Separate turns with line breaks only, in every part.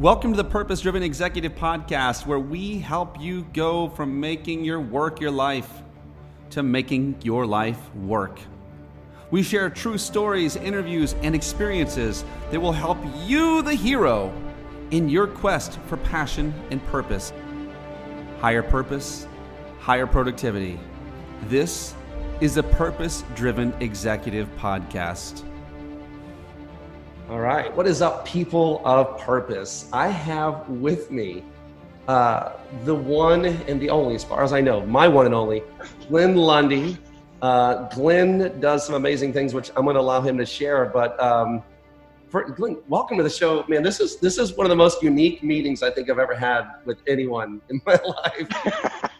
Welcome to the Purpose Driven Executive Podcast, where we help you go from making your work your life to making your life work. We share true stories, interviews, and experiences that will help you, the hero, in your quest for passion and purpose. Higher purpose, higher productivity. This is a Purpose Driven Executive Podcast. All right. What is up, people of purpose? I have with me uh, the one and the only, as far as I know, my one and only, Glenn Lundy. Uh, Glenn does some amazing things, which I'm going to allow him to share. But um, for, Glenn, welcome to the show, man. This is this is one of the most unique meetings I think I've ever had with anyone in my life.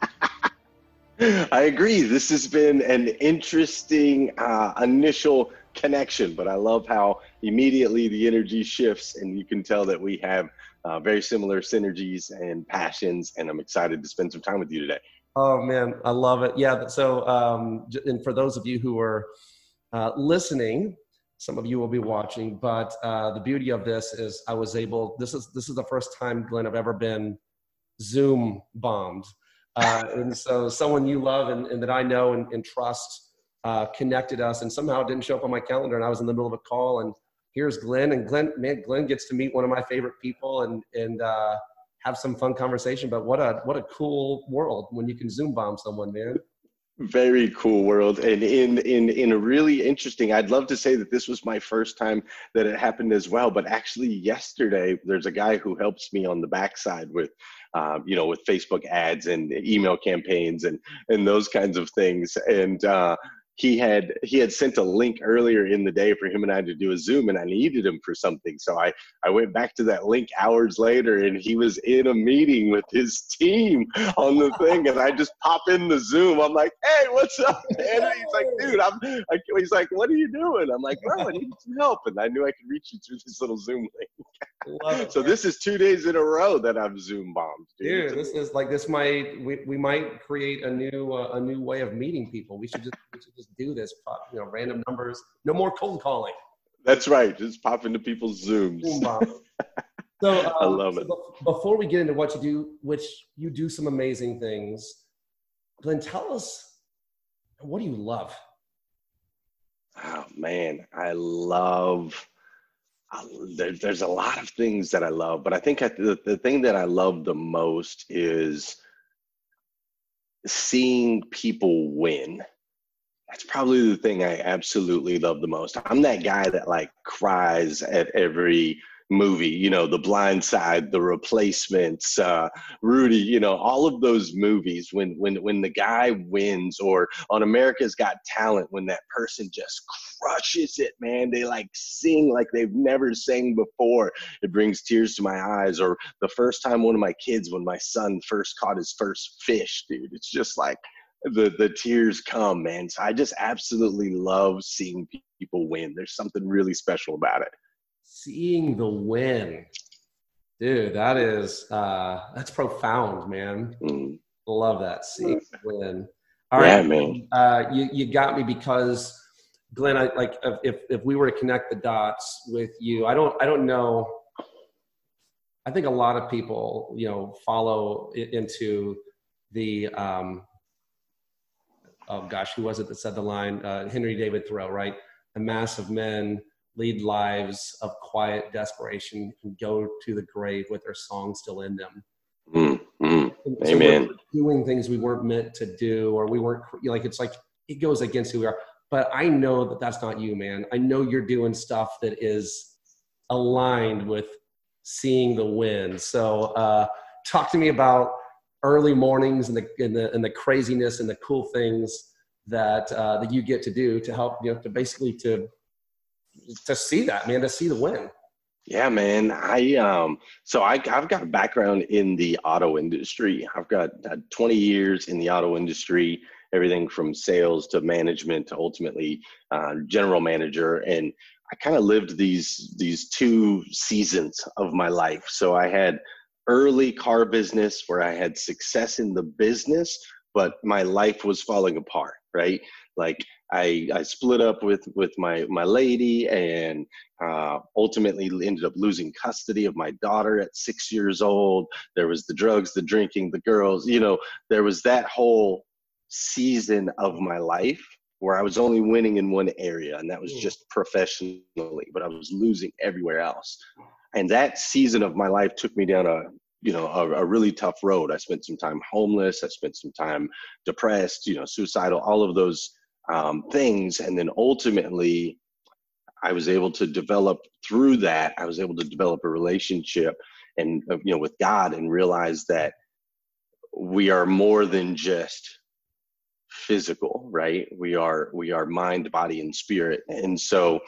I agree. This has been an interesting uh, initial connection, but I love how immediately the energy shifts and you can tell that we have uh, very similar synergies and passions. And I'm excited to spend some time with you today.
Oh man, I love it. Yeah. So, um, and for those of you who are uh, listening, some of you will be watching, but uh, the beauty of this is I was able. This is this is the first time, Glenn, I've ever been Zoom bombed, uh, and so someone you love and, and that I know and, and trust uh, connected us and somehow it didn't show up on my calendar and I was in the middle of a call and here's Glenn and Glenn, man, Glenn gets to meet one of my favorite people and, and, uh, have some fun conversation, but what a, what a cool world when you can Zoom bomb someone, man.
Very cool world. And in, in, in a really interesting, I'd love to say that this was my first time that it happened as well, but actually yesterday, there's a guy who helps me on the backside with um, you know, with Facebook ads and email campaigns and and those kinds of things. And uh, he had he had sent a link earlier in the day for him and I to do a Zoom, and I needed him for something. So I I went back to that link hours later, and he was in a meeting with his team on the thing, and I just pop in the Zoom. I'm like, "Hey, what's up, man?" And he's like, "Dude, I'm." I, he's like, "What are you doing?" I'm like, "Bro, I need some help," and I knew I could reach you through this little Zoom link. so this is two days in a row that I've Zoom bombed.
Dude, dude this is like this might we, we might create a new uh, a new way of meeting people. We should just we should just do this, you know, random numbers. No more cold calling.
That's right. Just pop into people's Zooms.
so um, I love it. before we get into what you do, which you do some amazing things, Glenn, tell us what do you love?
Oh man, I love. I, there, there's a lot of things that I love, but I think I, the, the thing that I love the most is seeing people win that's probably the thing I absolutely love the most. I'm that guy that like cries at every movie, you know, The Blind Side, The Replacements, uh, Rudy, you know, all of those movies when when when the guy wins or on America's Got Talent when that person just crushes it, man. They like sing like they've never sang before. It brings tears to my eyes. Or the first time one of my kids, when my son first caught his first fish, dude, it's just like the the tears come, man. So I just absolutely love seeing people win. There's something really special about it.
Seeing the win, dude, that is uh, that's profound, man. Mm. Love that. Seeing the win. All yeah, right, man. Uh, you you got me because Glenn, I like if if we were to connect the dots with you, I don't I don't know. I think a lot of people, you know, follow into the um, oh gosh, who was it that said the line? Uh, Henry David Thoreau, right? A mass of men lead lives of quiet desperation and go to the grave with their song still in them.
Mm-hmm. So Amen.
doing things we weren't meant to do, or we weren't like it's like it goes against who we are. But I know that that's not you, man. I know you're doing stuff that is aligned with seeing the wind. So, uh, talk to me about early mornings and the and the and the craziness and the cool things that uh, that you get to do to help you know to basically to to see that man to see the win.
Yeah man. I um so i i've got a background in the auto industry. I've got uh, 20 years in the auto industry everything from sales to management to ultimately uh, general manager. And i kind of lived these these two seasons of my life. So i had early car business where I had success in the business, but my life was falling apart, right? Like I, I split up with with my my lady and uh, ultimately ended up losing custody of my daughter at six years old. There was the drugs, the drinking, the girls. You know, there was that whole season of my life where I was only winning in one area, and that was hmm. just professionally, but I was losing everywhere else. And that season of my life took me down a you know a, a, really tough road. I spent some time homeless. I spent some time depressed. You know, suicidal. All of those um, things, and then ultimately, I was able to develop through that. I was able to develop a relationship and uh, you know with God and realize that we are more than just physical right we are we are mind body and spirit and so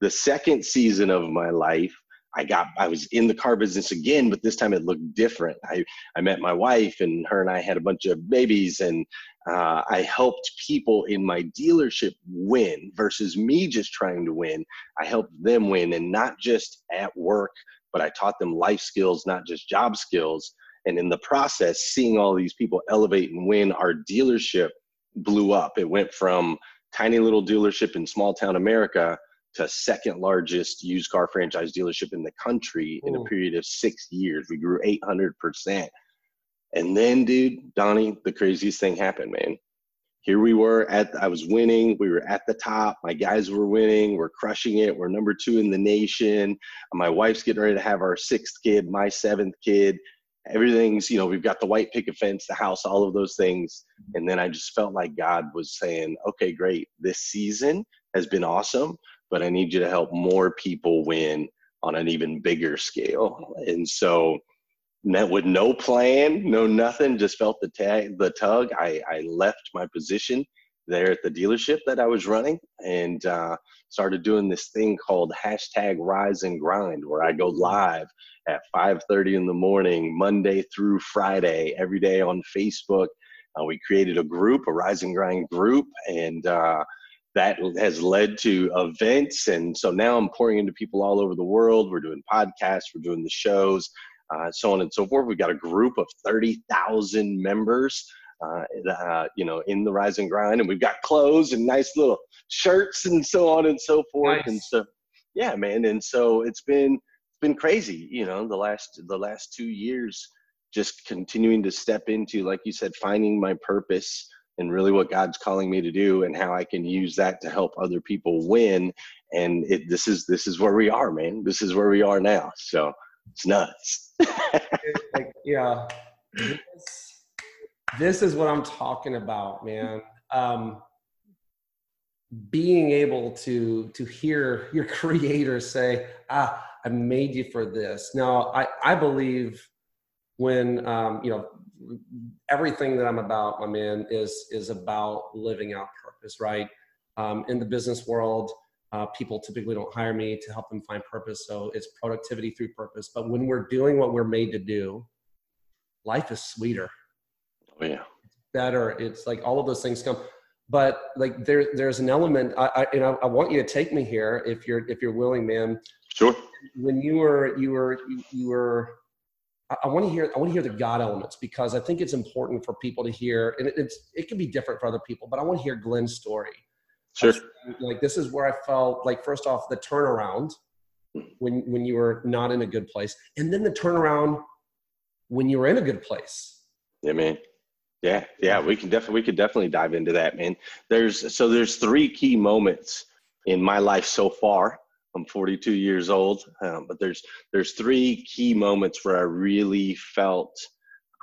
the second season of my life i got i was in the car business again but this time it looked different. I i met my wife and her and i had a bunch of babies and uh, i helped people in my dealership win versus me just trying to win. I helped them win and not just at work but i taught them life skills not just job skills. And in the process seeing all these people elevate and win our dealership blew up. It went from tiny little dealership in small town America to second largest used car franchise dealership in the country Ooh. in a period of six years. We grew 800%. And then, dude, Donnie, the craziest thing happened, man. Here we were at, I was winning. We were at the top. My guys were winning. We're crushing it. We're number two in the nation. My wife's getting ready to have our sixth kid, my seventh kid everything's you know we've got the white picket fence the house all of those things and then i just felt like god was saying okay great this season has been awesome but i need you to help more people win on an even bigger scale. And so met with no plan no nothing just felt the tag the tug. I i left my position there at the dealership that i was running and uh, started doing this thing called hashtag rise and grind where i go live at 5.30 in the morning monday through friday every day on facebook. Uh, we created a group a rise and grind group and uh, that has led to events and so now i'm pouring into people all over the world we're doing podcasts we're doing the shows uh, so on and so forth we've got a group of 30000 members uh, uh, you know, in the rise and grind, and we've got clothes and nice little shirts and so on and so forth. Nice. And so, yeah, man. And so it's been been crazy, you know, the last the last two years, just continuing to step into, like you said, finding my purpose and really what God's calling me to do, and how I can use that to help other people win. And it, this is this is where we are, man. This is where we are now. So it's nuts.
like, yeah, this, this is what I'm talking about, man. Um, being able to to hear your creator say, "Ah, I made you for this. Now, I, I believe when, um, you know, everything that I'm about, my man, is, is about living out purpose, right? Um, in the business world, uh, people typically don't hire me to help them find purpose. So it's productivity through purpose. But when we're doing what we're made to do, life is sweeter.
Oh, yeah.
It's better. It's like all of those things come. But like there, there's an element, I, I, and I, I want you to take me here if you're, if you're willing, man.
Sure
when you were you were you, you were I, want to hear I want to hear the God elements because I think it's important for people to hear, and it's it can be different for other people, but I want to hear Glenn's story.
Sure.
Like this is where I felt like first off the turnaround when when you were not in a good place, and then the turnaround when you were in a good place.
Yeah, man. Yeah, yeah, we can definitely we could definitely dive into that, man. There's so there's three key moments in my life so far I'm 42 years old, um, but there's there's three key moments where I really felt,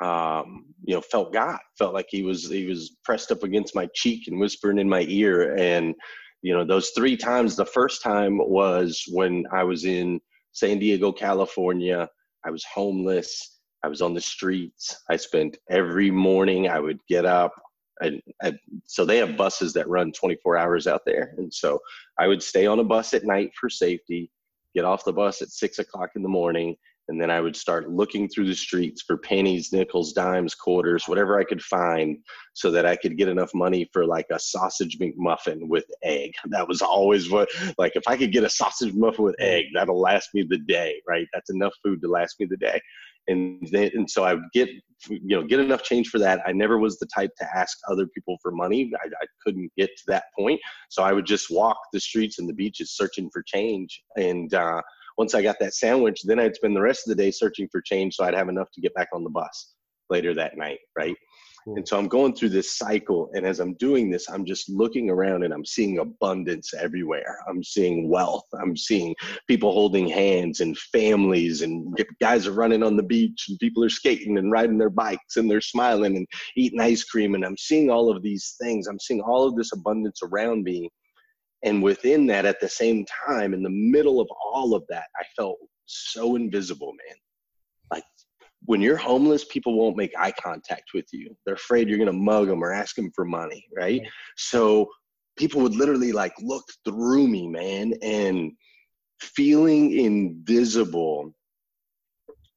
um, you know, felt God, felt like He was He was pressed up against my cheek and whispering in my ear, and you know, those three times. The first time was when I was in San Diego, California. I was homeless. I was on the streets. I spent every morning. I would get up, and, and, so they have buses that run 24 hours out there and so i would stay on a bus at night for safety get off the bus at six o'clock in the morning and then I would start looking through the streets for pennies, nickels, dimes, quarters, whatever I could find, so that I could get enough money for like a sausage McMuffin with egg. That was always what, like, if I could get a sausage muffin with egg, that'll last me the day, right? That's enough food to last me the day. And and so I would get, you know, get enough change for that. I never was the type to ask other people for money. I, I couldn't get to that point. So I would just walk the streets and the beaches searching for change. And, uh, once I got that sandwich, then I'd spend the rest of the day searching for change so I'd have enough to get back on the bus later that night, right? And so I'm going through this cycle. And as I'm doing this, I'm just looking around and I'm seeing abundance everywhere. I'm seeing wealth. I'm seeing people holding hands and families and guys are running on the beach and people are skating and riding their bikes and they're smiling and eating ice cream. And I'm seeing all of these things. I'm seeing all of this abundance around me. And within that, at the same time, in the middle of all of that, I felt so invisible, man. When you're homeless, people won't make eye contact with you. They're afraid you're going to mug them or ask them for money, right? So people would literally like look through me, man, and feeling invisible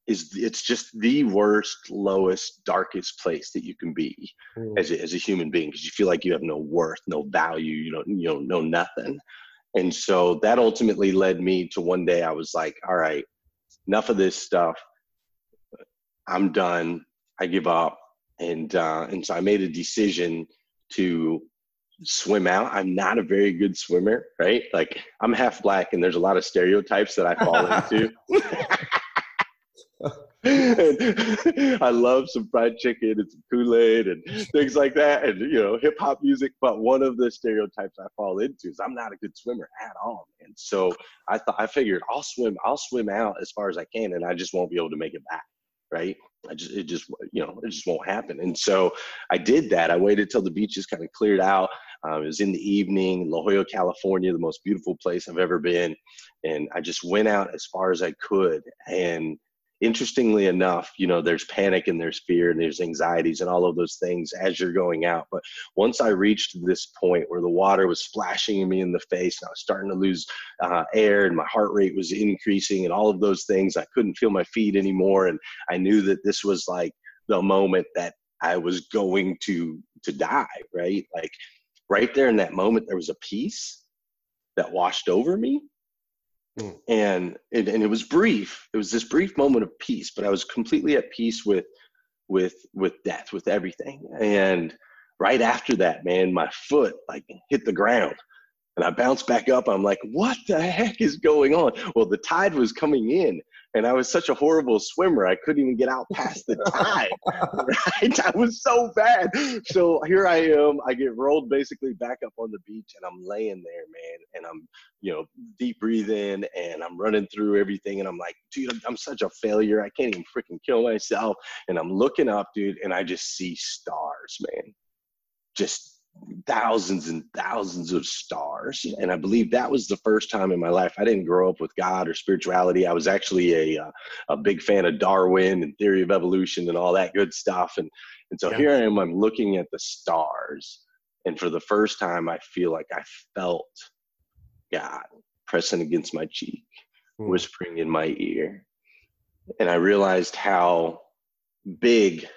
is it's just the worst, lowest, darkest place that you can be mm. as, a, as a human being because you feel like you have no worth, no value, you don't, you know, know nothing. And so that ultimately led me to one day I was like, all right, enough of this stuff. I'm done. I give up. And uh, and so I made a decision to swim out. I'm not a very good swimmer, right? Like I'm half black, and there's a lot of stereotypes that I fall into. I love some fried chicken and some Kool-Aid and things like that, and you know, hip hop music. But one of the stereotypes I fall into is I'm not a good swimmer at all, and so I thought I figured I'll swim, I'll swim out as far as I can, and I just won't be able to make it back, right? I just it just you know it just won't happen. And so I did that. I waited till the beaches kind of cleared out. Um, it was in the evening La Jolla, California, the most beautiful place I've ever been, and I just went out as far as I could and interestingly enough, you know, there's panic and there's fear and there's anxieties and all of those things as you're going out. But once I reached this point where the water was splashing me in the face and I was starting to lose uh, air and my heart rate was increasing and all of those things, I couldn't feel my feet anymore. And I knew that this was like the moment that I was going to to die, right? Like right there in that moment, there was a peace that washed over me Mm. And it, and it was brief. It was this brief moment of peace, but I was completely at peace with with with death, with everything. And right after that, man, my foot like hit the ground and I bounced back up. I'm like, what the heck is going on? Well, the tide was coming in, and I was such a horrible swimmer. I couldn't even get out past the tide. right? I was so bad. So here I am. I get rolled basically back up on the beach, and I'm laying there, man. And I'm, you know, deep breathing, and I'm running through everything, and I'm like, dude, I'm such a failure. I can't even freaking kill myself. And I'm looking up, dude, and I just see stars, man. Just thousands and thousands of stars. And I believe that was the first time in my life I didn't grow up with God or spirituality. I was actually a, uh, a big fan of Darwin and theory of evolution and all that good stuff. And, and so yeah. here I am, I'm looking at the stars. And for the first time, I feel like I felt God pressing against my cheek, mm. whispering in my ear. And I realized how big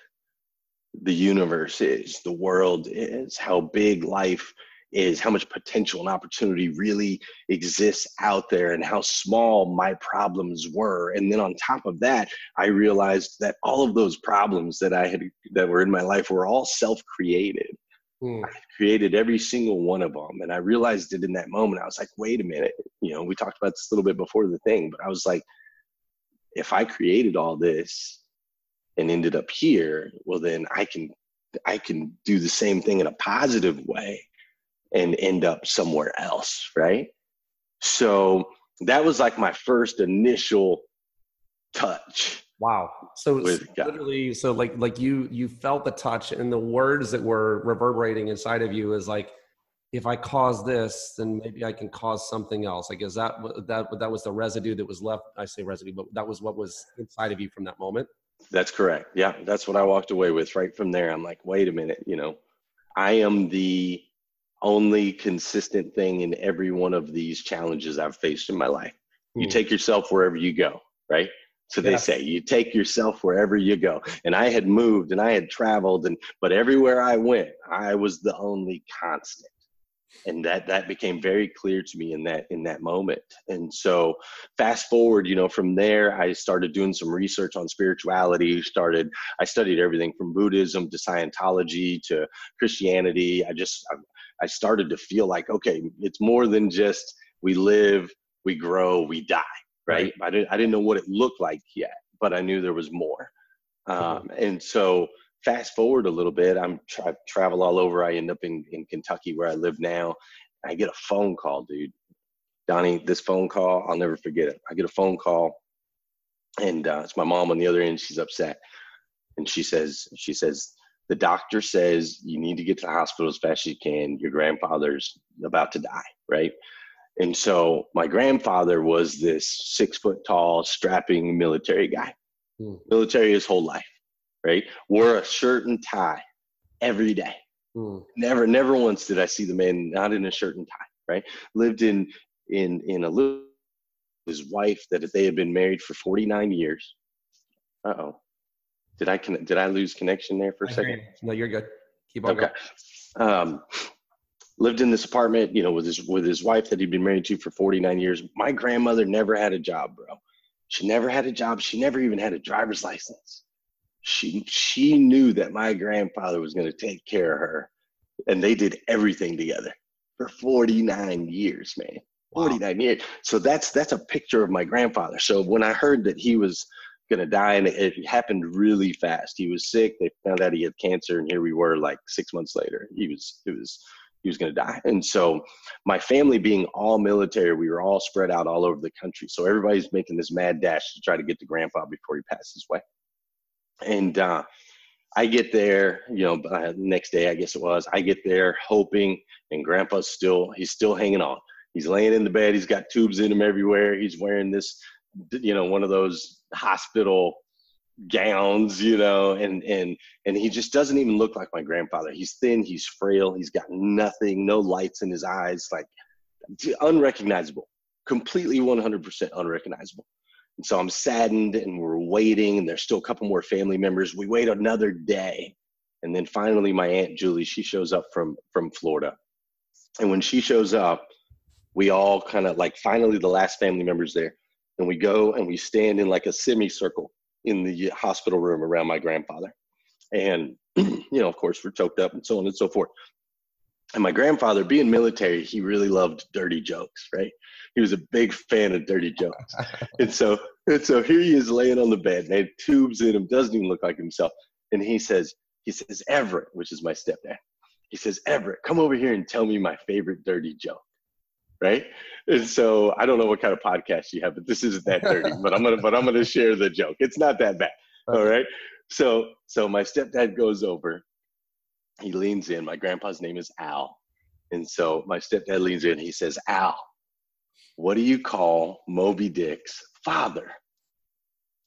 the universe is, the world is, how big life is, how much potential and opportunity really exists out there, and how small my problems were. And then on top of that, I realized that all of those problems that I had that were in my life were all self-created. Hmm. I created every single one of them. And I realized it in that moment. I was like, wait a minute. You know, we talked about this a little bit before the thing, but I was like, if I created all this, and ended up here well then i can i can do the same thing in a positive way and end up somewhere else right? So that was like my first initial touch
wow. So literally so like like you you felt the touch and the words that were reverberating inside of you is like if i cause this then maybe i can cause something else. Like is that that that was the residue that was left? I say residue but that was what was inside of you from that moment
that's correct. Yeah, that's what I walked away with right from there. I'm like, wait a minute, you know, I am the only consistent thing in every one of these challenges I've faced in my life. You hmm. take yourself wherever you go, right? So they say you take yourself wherever you go. And I had moved and I had traveled and but everywhere I went, I was the only constant. And that that became very clear to me in that in that moment. And so fast forward, you know, from there I started doing some research on spirituality, started I studied everything from Buddhism to Scientology to Christianity. I just I, I started to feel like okay, it's more than just we live, we grow, we die right? I didn't I didn't know what it looked like yet, but I knew there was more. Um, and so fast forward a little bit, I'm I travel all over. I end up in in Kentucky where I live now. I get a phone call, dude. Donnie, this phone call, I'll never forget it. I get a phone call, and uh, it's my mom on the other end. She's upset, and she says, she says, the doctor says you need to get to the hospital as fast as you can. Your grandfather's about to die, right? And so my grandfather was this six foot tall, strapping military guy, hmm. military his whole life, right? Wore a shirt and tie every day. Hmm. Never, never once did I see the man not in a shirt and tie, right? Lived in, in, in a little, his wife that they had been married for 49 years. Uh oh. Did I, did I lose connection there for a second?
No, you're good. Keep on
okay. Going. Um, lived in this apartment, you know, with his with his wife that he'd been married to for 49 years. My grandmother never had a job, bro. She never had a job. She never even had a driver's license. She she knew that my grandfather was going to take care of her, and they did everything together for 49 years, man. 49 wow. years. So that's that's a picture of my grandfather. So when I heard that he was going to die, and it, it happened really fast. He was sick. They found out he had cancer, and here we were, like six months later. He was it was he was going to die. And so, my family being all military, we were all spread out all over the country. So everybody's making this mad dash to try to get to Grandpa before he passes away. And uh, I get there, you know, uh, next day I guess it was. I get there hoping, and Grandpa's still he's still hanging on. He's laying in the bed. He's got tubes in him everywhere. He's wearing this, you know, one of those hospital gowns, you know, and and and he just doesn't even look like my grandfather. He's thin, he's frail, he's got nothing, no lights in his eyes, like unrecognizable, completely 100% unrecognizable. And so I'm saddened, and we're waiting, and there's still a couple more family members. We wait another day, and then finally, my aunt Julie, she shows up from from Florida, and when she shows up, we all kind of like finally the last family members there, and we go and we stand in like a semicircle in the hospital room around my grandfather. And, you know, of course, we're choked up and so on and so forth. And my grandfather, being military, he really loved dirty jokes, right? He was a big fan of dirty jokes. and so and so here he is laying on the bed, and had tubes in him, doesn't even look like himself. And he says, he says, Everett, which is my stepdad. He says, Everett, come over here and tell me my favorite dirty joke right? And so I don't know what kind of podcast you have, but this isn't that dirty. but I'm gonna but I'm gonna share the joke. It's not that bad. All right. So so my stepdad goes over. He leans in. My grandpa's name is Al. And so my stepdad leans in. He says, Al, what do you call Moby Dick's father?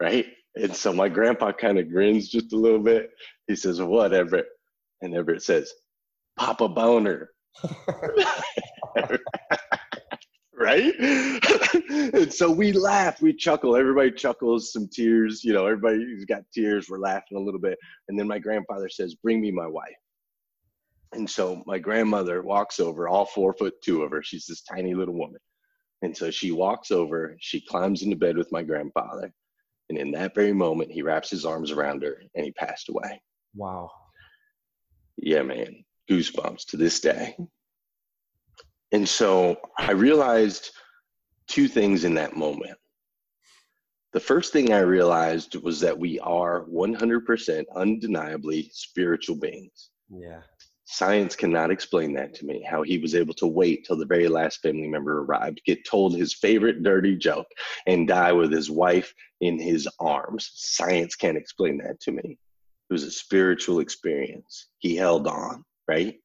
Right? And so my grandpa kind of grins just a little bit. He says, What, Everett? And Everett says, Papa Boner. right? and so we laugh, we chuckle. Everybody chuckles, some tears. You know, everybody's got tears. We're laughing a little bit. And then my grandfather says, Bring me my wife. And so my grandmother walks over, all four foot two of her. She's this tiny little woman. And so she walks over, she climbs into bed with my grandfather. And in that very moment, he wraps his arms around her and he passed away.
Wow.
Yeah, man. Goosebumps to this day. And so I realized two things in that moment. The first thing I realized was that we are 100% undeniably spiritual beings.
Yeah.
Science cannot explain that to me, how he was able to wait till the very last family member arrived, get told his favorite dirty joke, and die with his wife in his arms. Science can't explain that to me. It was a spiritual experience. He held on, right?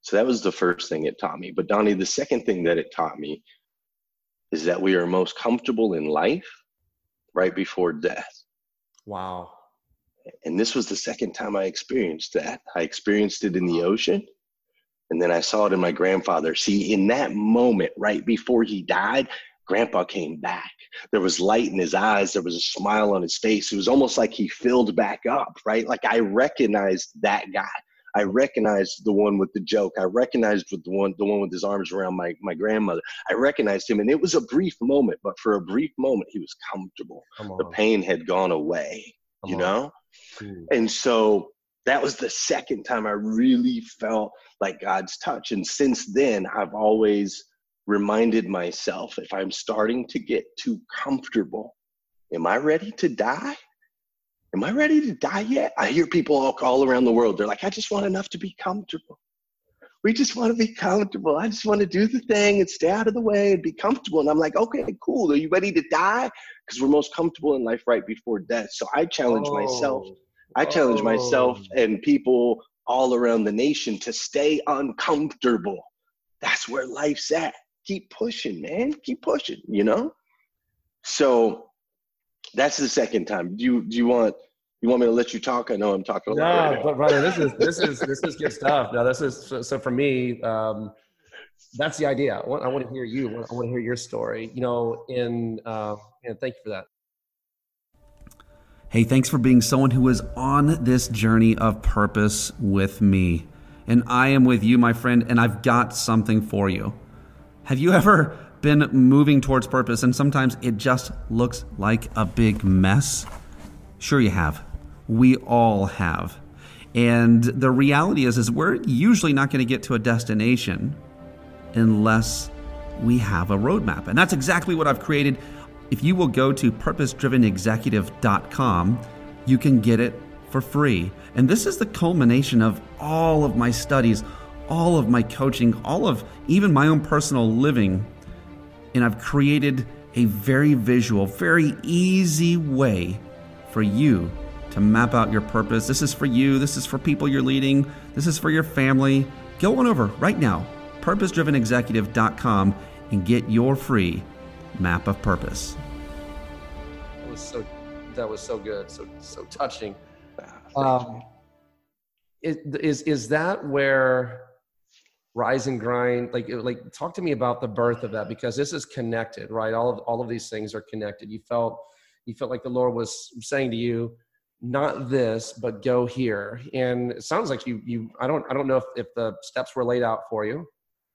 So that was the first thing it taught me. But Donnie, the second thing that it taught me is that we are most comfortable in life right before death.
Wow.
And this was the second time I experienced that. I experienced it in the ocean. And then I saw it in my grandfather. See, in that moment, right before he died, grandpa came back. There was light in his eyes. There was a smile on his face. It was almost like he filled back up, right? Like I recognized that guy. I recognized the one with the joke. I recognized with the one the one with his arms around my my grandmother. I recognized him, and it was a brief moment, but for a brief moment, he was comfortable. The pain had gone away, Come you on. know. Mm. And so that was the second time I really felt like God's touch. And since then, I've always reminded myself if I'm starting to get too comfortable, am I ready to die? Am I ready to die yet? I hear people all, all around the world. They're like, I just want enough to be comfortable. We just want to be comfortable. I just want to do the thing and stay out of the way and be comfortable. And I'm like, okay, cool. Are you ready to die? Because we're most comfortable in life right before death. So I challenge oh. myself. I challenge oh. myself and people all around the nation to stay uncomfortable. That's where life's at. Keep pushing, man. Keep pushing, you know? So that's the second time. Do you do you want you want me to let you talk? I know I'm talking a
lot. No, but brother, this is this is this is good stuff. Now this is so, so for me. Um, that's the idea. I want, I want to hear you. I want to hear your story. You know, in uh, and thank you for that.
Hey, thanks for being someone who is on this journey of purpose with me. And I am with you, my friend, and I've got something for you. Have you ever been moving towards purpose and sometimes it just looks like a big mess? Sure, you have. We all have. And the reality is, is we're usually not going to get to a destination unless we have a roadmap. And that's exactly what I've created. If you will go to purposedrivenexecutive.com, you can get it for free. And this is the culmination of all of my studies, all of my coaching, all of even my own personal living. And I've created a very visual, very easy way for you to map out your purpose. This is for you. This is for people you're leading. This is for your family. Go on over right now, purposedrivenexecutive.com, and get your free map of purpose.
That was so. That was so good. So so touching. Um, is, is is that where rise and grind like like talk to me about the birth of that because this is connected right all of all of these things are connected you felt you felt like the Lord was saying to you, not this, but go here. And it sounds like you, you, I don't, I don't know if, if the steps were laid out for you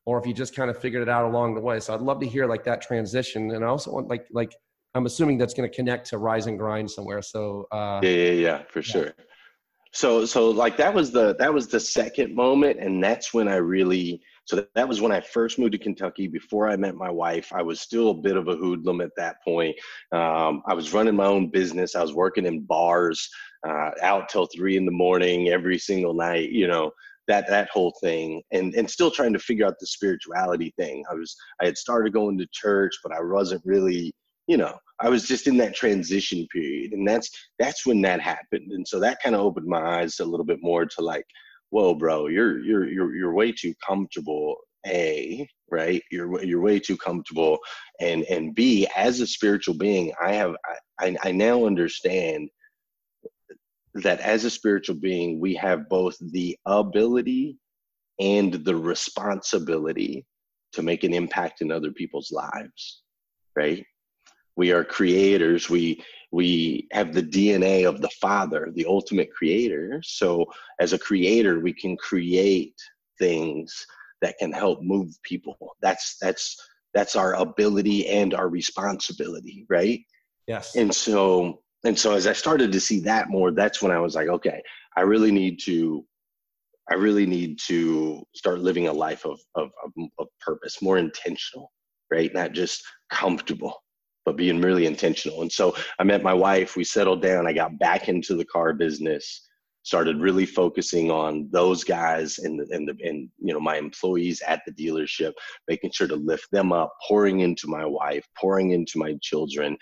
or if you just kind of figured it out along the way. So I'd love to hear like that transition. And I also want like, like, I'm assuming that's going to connect to rise and grind somewhere. So,
uh, yeah, yeah, yeah, for yeah. sure. So, so like that was the, that was the second moment. And that's when I really, so that, that was when I first moved to Kentucky. Before I met my wife, I was still a bit of a hoodlum at that point. Um, I was running my own business. I was working in bars, uh, out till three in the morning every single night. You know that that whole thing, and and still trying to figure out the spirituality thing. I was I had started going to church, but I wasn't really you know i was just in that transition period and that's that's when that happened and so that kind of opened my eyes a little bit more to like whoa, bro, you're you're you're you're way too comfortable. A, right? You're you're way too comfortable, and and B, as a spiritual being, I have I I now understand that as a spiritual being, we have both the ability and the responsibility to make an impact in other people's lives, right? We are creators. We we have the DNA of the Father, the ultimate creator. So, as a creator, we can create things that can help move people. That's that's that's our ability and our responsibility, right?
Yes.
And so and so as I started to see that more, that's when I was like, okay, I really need to I really need to start living a life of of, of, of purpose, more intentional, right? Not just comfortable but being really intentional. And so I met my wife, we settled down, I got back into the car business started really focusing on those guys and the, and the and you know my employees at the dealership making sure to lift them up pouring into my wife pouring into my children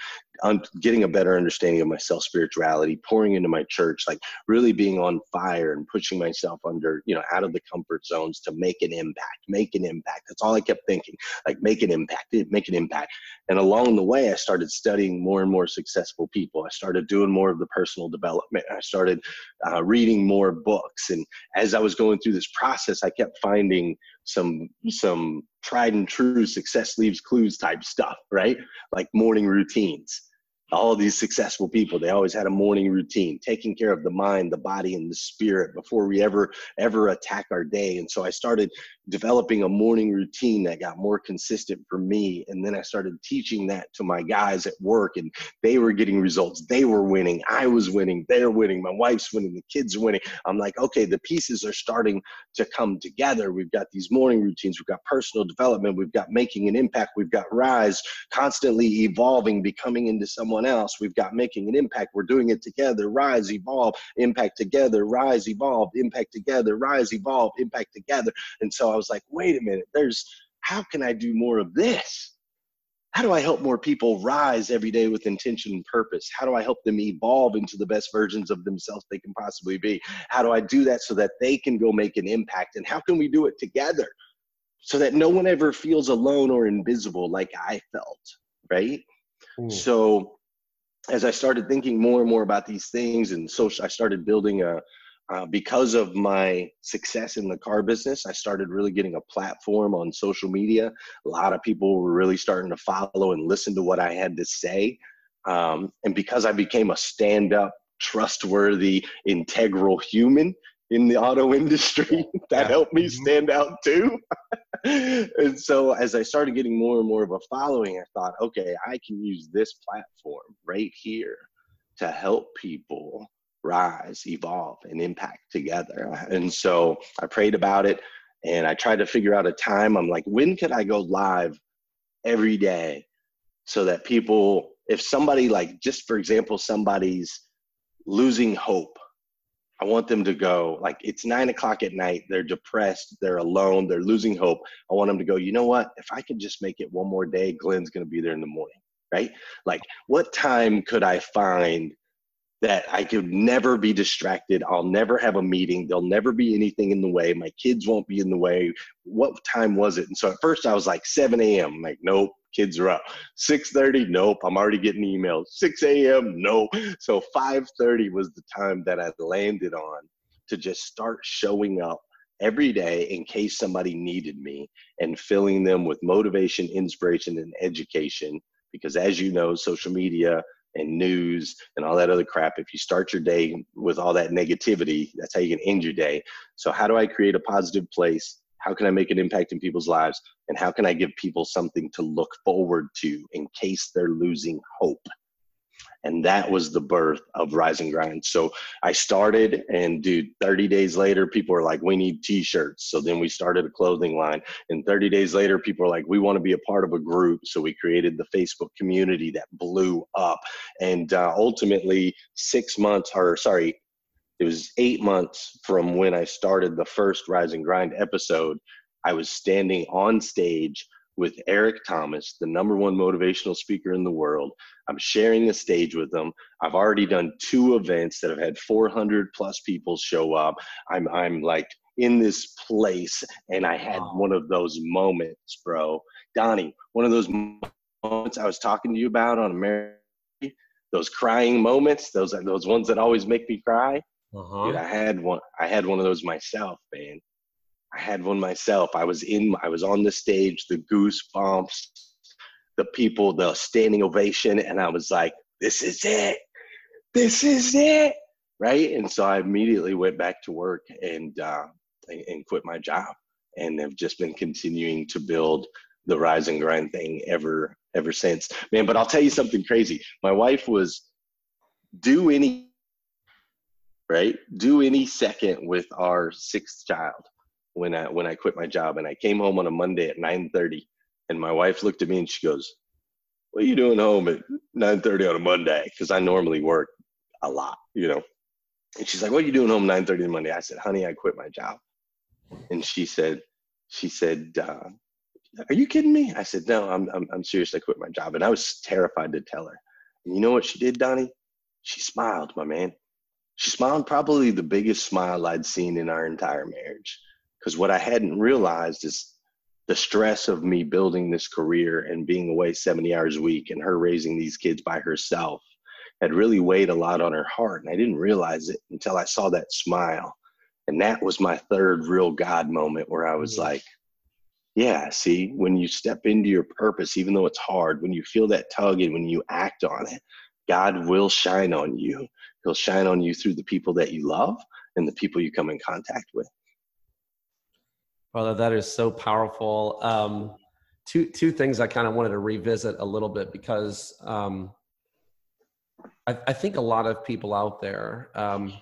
I'm getting a better understanding of myself spirituality pouring into my church like really being on fire and pushing myself under you know out of the comfort zones to make an impact make an impact. That's all i kept thinking like make an impact make an impact. And along the way i started studying more and more successful people. I started doing more of the personal development. I started uh, reading more books. And as I was going through this process, I kept finding some some tried and true success leaves clues type stuff, right? Like morning routines all these successful people. They always had a morning routine taking care of the mind the body and the spirit before we ever ever attack our day. And so i started developing a morning routine that got more consistent for me. And then i started teaching that to my guys at work and they were getting results. They were winning. I was winning. They're winning. My wife's winning. The kids are winning. I'm like okay the pieces are starting to come together. We've got these morning routines. We've got personal development. We've got making an impact. We've got rise constantly evolving becoming into someone else. We've got making an impact. We're doing it together. Rise, evolve, impact together. Rise, evolve, impact together. Rise, evolve, impact together. And so I was like, wait a minute, there's how can I do more of this? How do I help more people rise every day with intention and purpose? How do I help them evolve into the best versions of themselves they can possibly be? How do I do that so that they can go make an impact? And how can we do it together so that no one ever feels alone or invisible like I felt, right? Ooh. So as I started thinking more and more about these things, and so I started building a, uh, because of my success in the car business, I started really getting a platform on social media. A lot of people were really starting to follow and listen to what I had to say. Um, and because I became a stand up, trustworthy, integral human, in the auto industry that yeah. helped me mm-hmm. stand out too. and so as I started getting more and more of a following, I thought, okay, I can use this platform right here to help people rise, evolve, and impact together. And so I prayed about it and I tried to figure out a time. I'm like, when could I go live every day so that people, if somebody like just for example, somebody's losing hope I want them to go like it's nine o'clock at night. They're depressed. They're alone. They're losing hope. I want them to go. You know what? If I could just make it one more day, Glenn's going to be there in the morning, right? Like, what time could I find that I could never be distracted? I'll never have a meeting. There'll never be anything in the way. My kids won't be in the way. What time was it? And so at first I was like 7 a.m. I'm like, nope, kids are up 6.30 nope i'm already getting emails. 6 a.m nope. So 5.30 was the time that i landed on to just start showing up every day in case somebody needed me and filling them with motivation inspiration and education. Because as you know social media and news and all that other crap if you start your day with all that negativity that's how you can end your day. So how do i create a positive place how can I make an impact in people's lives? And how can I give people something to look forward to in case they're losing hope? And that was the birth of Rise and Grind. So I started, and dude, 30 days later, people were like, we need t shirts. So then we started a clothing line. And 30 days later, people were like, we want to be a part of a group. So we created the Facebook community that blew up. And uh, ultimately, six months, or sorry, it was eight months from when I started the first Rise and Grind episode. I was standing on stage with Eric Thomas, the number one motivational speaker in the world. I'm sharing the stage with him. I've already done two events that have had 400 plus people show up. I'm I'm like in this place, and I had wow. one of those moments, bro. Donnie, one of those moments I was talking to you about on America. Those crying moments, those those ones that always make me cry. Uh-huh. Dude, I had one. I had one of those myself, man. I had one myself. I was in. I was on the stage. The goosebumps, the people, the standing ovation, and I was like, "This is it. This is it." Right. And so I immediately went back to work and uh, and, quit my job, and have just been continuing to build the rise and grind thing ever ever since, man. But I'll tell you something crazy. My wife was due any right? Due any second with our sixth child when I when I quit my job and I came home on a Monday at 9:30 and my wife looked at me and she goes, "What are you doing home at 9:30 on a Monday?" Because I normally work a lot, you know. And she's like, "What are you doing home 9:30 on Monday?" I said, "Honey, I quit my job." And she said, "She said, uh, are you kidding me?" I said, "No, I'm I'm I'm serious. I quit my job." And I was terrified to tell her. And you know what she did, Donnie? She smiled, my man she smiled probably the biggest smile I'd seen in our entire marriage. Because what I hadn't realized is the stress of me building this career and being away 70 hours a week and her raising these kids by herself had really weighed a lot on her heart. And I didn't realize it until I saw that smile. And that was my third real God moment where I was mm-hmm. like, yeah, see, when you step into your purpose, even though it's hard, when you feel that tug and when you act on it, God will shine on you. He'll shine on you through the people that you love and the people you come in contact with.
Brother, that is so powerful. Um, two two things I kind of wanted to revisit a little bit because um, I, I, think a lot of people out there um,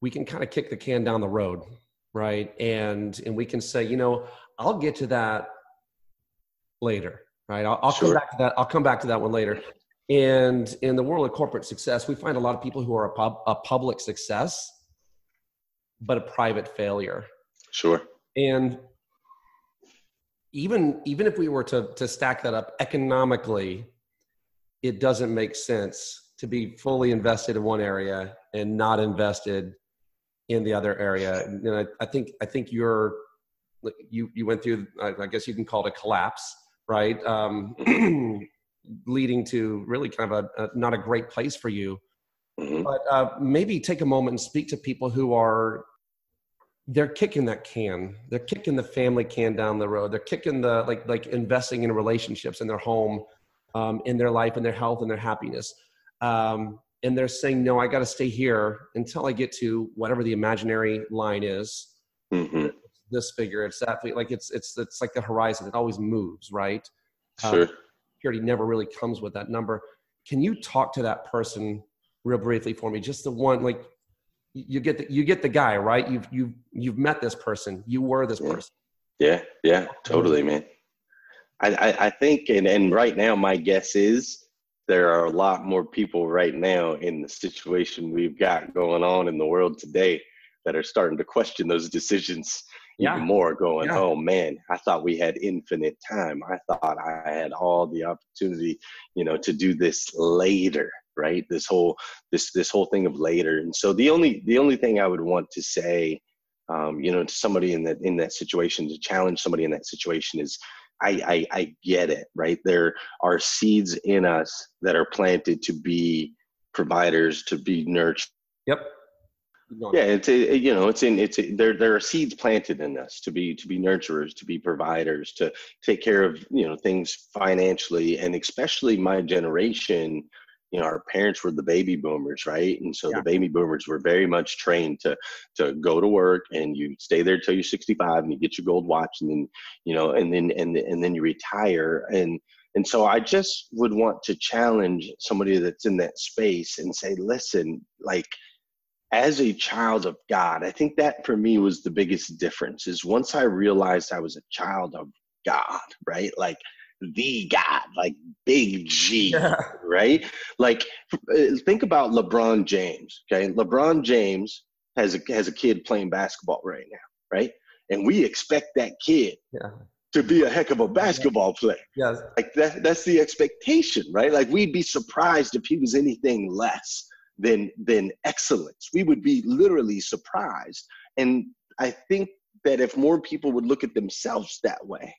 we can kind of kick the can down the road, right? And and we can say, you know, I'll get to that later, right? I'll, I'll sure. come back to that. I'll come back to that one later. And in the world of corporate success, we find a lot of people who are a, pub, a public success, but a private failure.
Sure.
And even even if we were to to stack that up economically, it doesn't make sense to be fully invested in one area and not invested in the other area. And I, I think I think you're you you went through I guess you can call it a collapse, right? Um, leading to really kind of a, a, not a great place for you. Mm-hmm. But uh, maybe take a moment and speak to people who are they're kicking that can. They're kicking the family can down the road. They're kicking the like like investing in relationships in their home, um, in their life, and their health and their happiness. Um, and they're saying, no, I got to stay here until I get to whatever the imaginary line is. Mm-hmm. This figure, it's that like it's it's it's like the horizon. It always moves, right?
Um, sure. Um,
security never really comes with that number. Can you talk to that person real briefly for me? Just the one, like you get the, you get the guy, right? You've you've you've met this person. You were this
yeah.
person.
Yeah, yeah, totally, man. I, I, I think, and, and right now, my guess is there are a lot more people right now in the situation we've got going on in the world today that are starting to question those decisions yeah. even more going yeah. oh man i thought we had infinite time. I thought i had all the opportunity you know to do this later right? This whole this this whole thing of later. And so the only the only thing i would want to say um, you know to somebody in that in that situation to challenge somebody in that situation is I, I i get it right? There are seeds in us that are planted to be providers to be nurtured
yep
yeah it's a, you know it's in it's a, there there are seeds planted in us to be to be nurturers to be providers to take care of you know things financially. And especially my generation you know our parents were the baby boomers right? And so yeah. the baby boomers were very much trained to to go to work and you stay there till you're 65 and you get your gold watch and then you know and then and, and then you retire. And and so i just would want to challenge somebody that's in that space and say listen like as a child of God, I think that for me was the biggest difference is once I realized I was a child of God, right? Like the God, like big G, yeah. right? Like uh, think about LeBron James, okay? LeBron James has a has a kid playing basketball right now, right? And we expect that kid yeah. to be a heck of a basketball player.
Yes.
Like that that's the expectation, right? Like we'd be surprised if he was anything less than than excellence. We would be literally surprised. And I think that if more people would look at themselves that way,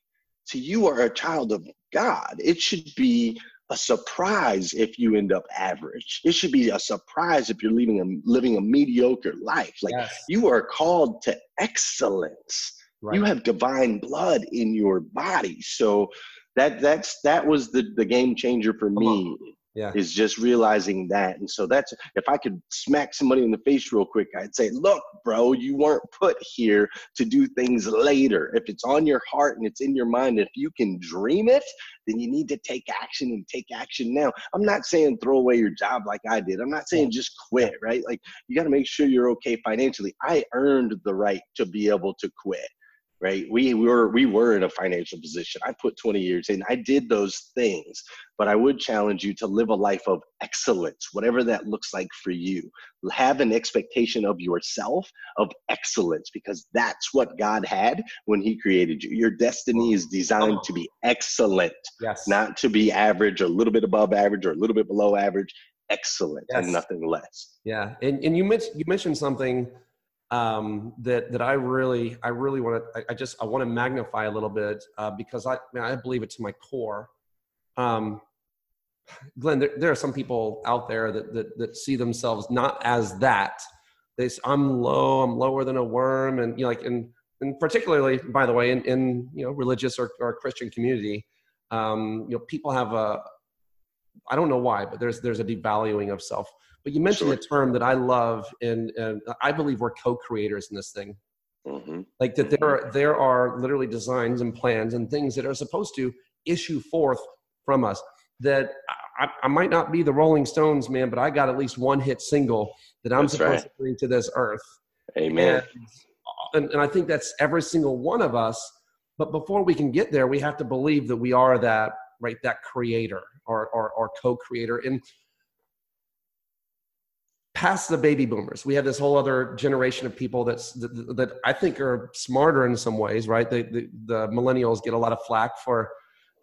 so you are a child of God. It should be a surprise if you end up average. It should be a surprise if you're living a living a mediocre life. Like yes. you are called to excellence. Right. You have divine blood in your body. So that that's that was the the game changer for Come me. On
yeah.
is just realizing that. And so that's if I could smack somebody in the face real quick, I'd say, look, bro, you weren't put here to do things later. If it's on your heart and it's in your mind, if you can dream it, then you need to take action and take action now. I'm not saying throw away your job like I did. I'm not saying just quit, right? Like you got to make sure you're okay financially. I earned the right to be able to quit right? We were we were in a financial position. I put 20 years in. I did those things but i would challenge you to live a life of excellence whatever that looks like for you. Have an expectation of yourself of excellence because that's what god had when he created you. Your destiny is designed to be excellent
yes.
not to be average or a little bit above average or a little bit below average. Excellent yes. and nothing less.
Yeah. And, and you mentioned you mentioned something um, that that I really I really want to I, I, just I want to magnify a little bit uh, because I man, I believe it to my core. Um, Glenn, there, there, are some people out there that, that that see themselves not as that. They say, I'm low, I'm lower than a worm, and you know, like and and particularly, by the way, in, in you know religious or, or Christian community, um, you know people have a I don't know why, but there's there's a devaluing of self. But you mentioned sure. a term that I love, and, and I believe we're co-creators in this thing. Mm-hmm. Like that, there are there are literally designs and plans and things that are supposed to issue forth from us. That I, I might not be the Rolling Stones, man, but I got at least one hit single that I'm that's supposed right. to bring to this earth.
Amen.
And, and, and I think that's every single one of us. But before we can get there, we have to believe that we are that right that creator or or, or co-creator. And past the baby boomers we have this whole other generation of people that's that, that i think are smarter in some ways right the, the, the millennials get a lot of flack for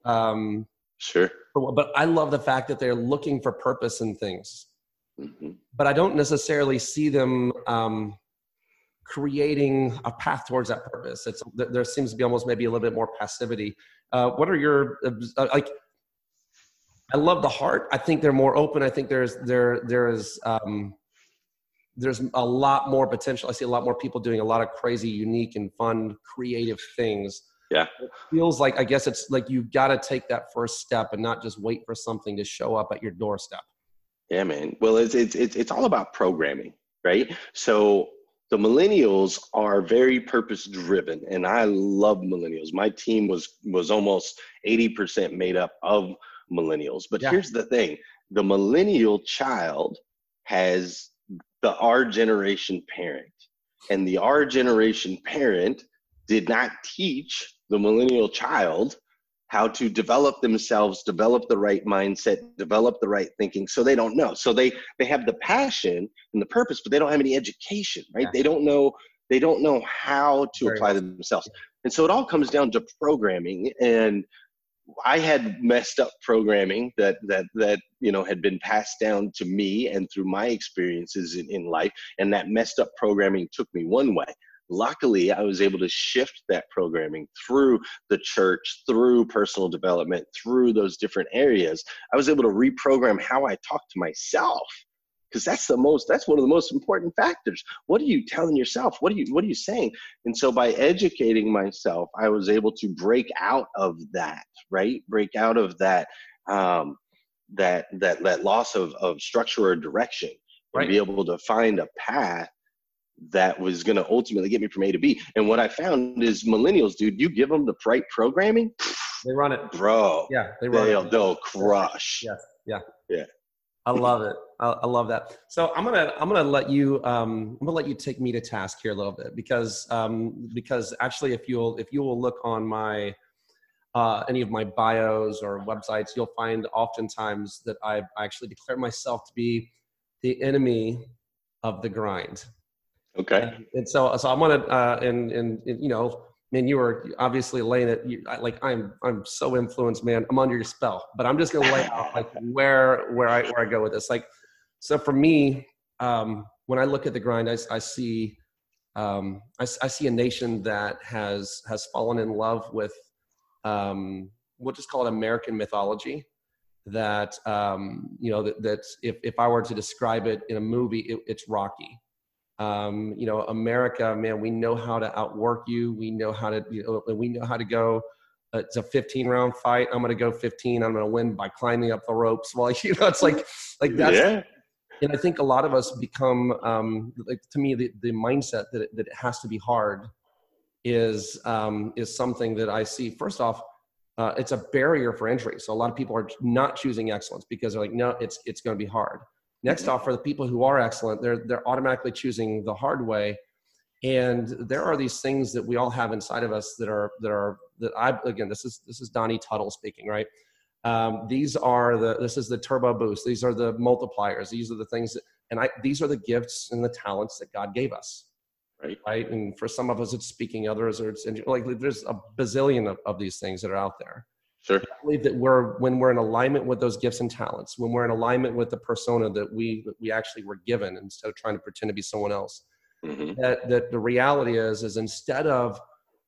um
sure
for, but i love the fact that they're looking for purpose in things mm-hmm. but i don't necessarily see them um creating a path towards that purpose it's there seems to be almost maybe a little bit more passivity uh, what are your uh, like I love the heart. I think they're more open. I think there's there there is um, there's a lot more potential. I see a lot more people doing a lot of crazy, unique, and fun, creative things.
Yeah.
It feels like, I guess it's like you've got to take that first step and not just wait for something to show up at your doorstep.
Yeah, man. Well, it's, it's, it's, it's all about programming, right? So the millennials are very purpose driven and I love millennials. My team was, was almost 80% made up of millennials. But yeah. here's the thing the millennial child has the our generation parent. And the our generation parent did not teach the millennial child how to develop themselves, develop the right mindset, develop the right thinking. So they don't know. So they they have the passion and the purpose, but they don't have any education, right? Yeah. They don't know they don't know how to Very apply themselves. And so it all comes down to programming and I had messed up programming that that that you know had been passed down to me and through my experiences in, in life, and that messed up programming took me one way. Luckily, I was able to shift that programming through the church, through personal development, through those different areas. I was able to reprogram how I talk to myself because that's the most that's one of the most important factors what are you telling yourself what are you what are you saying and so by educating myself i was able to break out of that right break out of that um that that that loss of of structure or direction and be able to find a path that was going to ultimately get me from A to B. And what I found is millennials, dude, you give them the right programming,
they run it,
bro.
Yeah,
they run they'll, it. They'll crush.
Yes. Yeah.
Yeah.
I love it. I, I, love that. So I'm gonna I'm gonna let you um, I'm gonna let you take me to task here a little bit because um, because actually if you'll if you will look on my uh, any of my bios or websites, you'll find oftentimes that I've actually declare myself to be the enemy of the grind.
Okay.
And, and so so I'm gonna uh, and, and and you know man, you are obviously laying it. You, like I'm, I'm so influenced, man. I'm under your spell. But I'm just gonna lay out like where, where I, where I go with this. Like, so for me, um, when I look at the grind, I, I see, um, I, I, see a nation that has has fallen in love with, um, we'll just call it American mythology. That um, you know that, that if if I were to describe it in a movie, it, it's Rocky um, you know, America, man, we know how to outwork you. We know how to, you know, we know how to go. Uh, it's a 15 round fight. I'm going to go 15. I'm going to win by climbing up the ropes. Well, you know, it's like, like that's, yeah. And I think a lot of us become, um, like to me, the, the mindset that it, that it has to be hard is, um, is something that I see. First off, uh, it's a barrier for entry. So a lot of people are not choosing excellence because they're like, no, it's, it's going to be hard. Next off, for the people who are excellent, they're they're automatically choosing the hard way. And there are these things that we all have inside of us that are that are that I again this is this is Donnie Tuttle speaking, right? Um, these are the this is the turbo boost. These are the multipliers. These are the things that, and I these are the gifts and the talents that God gave us, right? Right. And for some of us, it's speaking. Others, or it's like there's a bazillion of, of these things that are out there.
Sure.
I believe that we're when we're in alignment with those gifts and talents, when we're in alignment with the persona that we that we actually were given, instead of trying to pretend to be someone else, mm-hmm. that that the reality is is instead of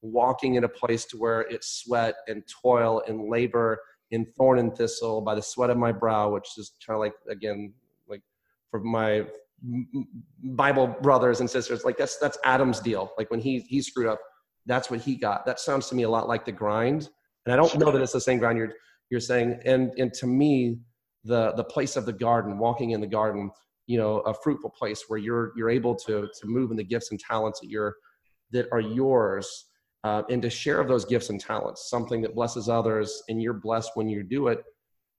walking in a place to where it's sweat and toil and labor in thorn and thistle by the sweat of my brow, which is kind of like again like for my Bible brothers and sisters, like that's that's Adam's deal. Like when he he screwed up, that's what he got. That sounds to me a lot like the grind. And I don't know that it's the same grind you're you're saying. And and to me, the the place of the garden, walking in the garden, you know, a fruitful place where you're you're able to to move in the gifts and talents that you're that are yours, uh, and to share of those gifts and talents, something that blesses others, and you're blessed when you do it.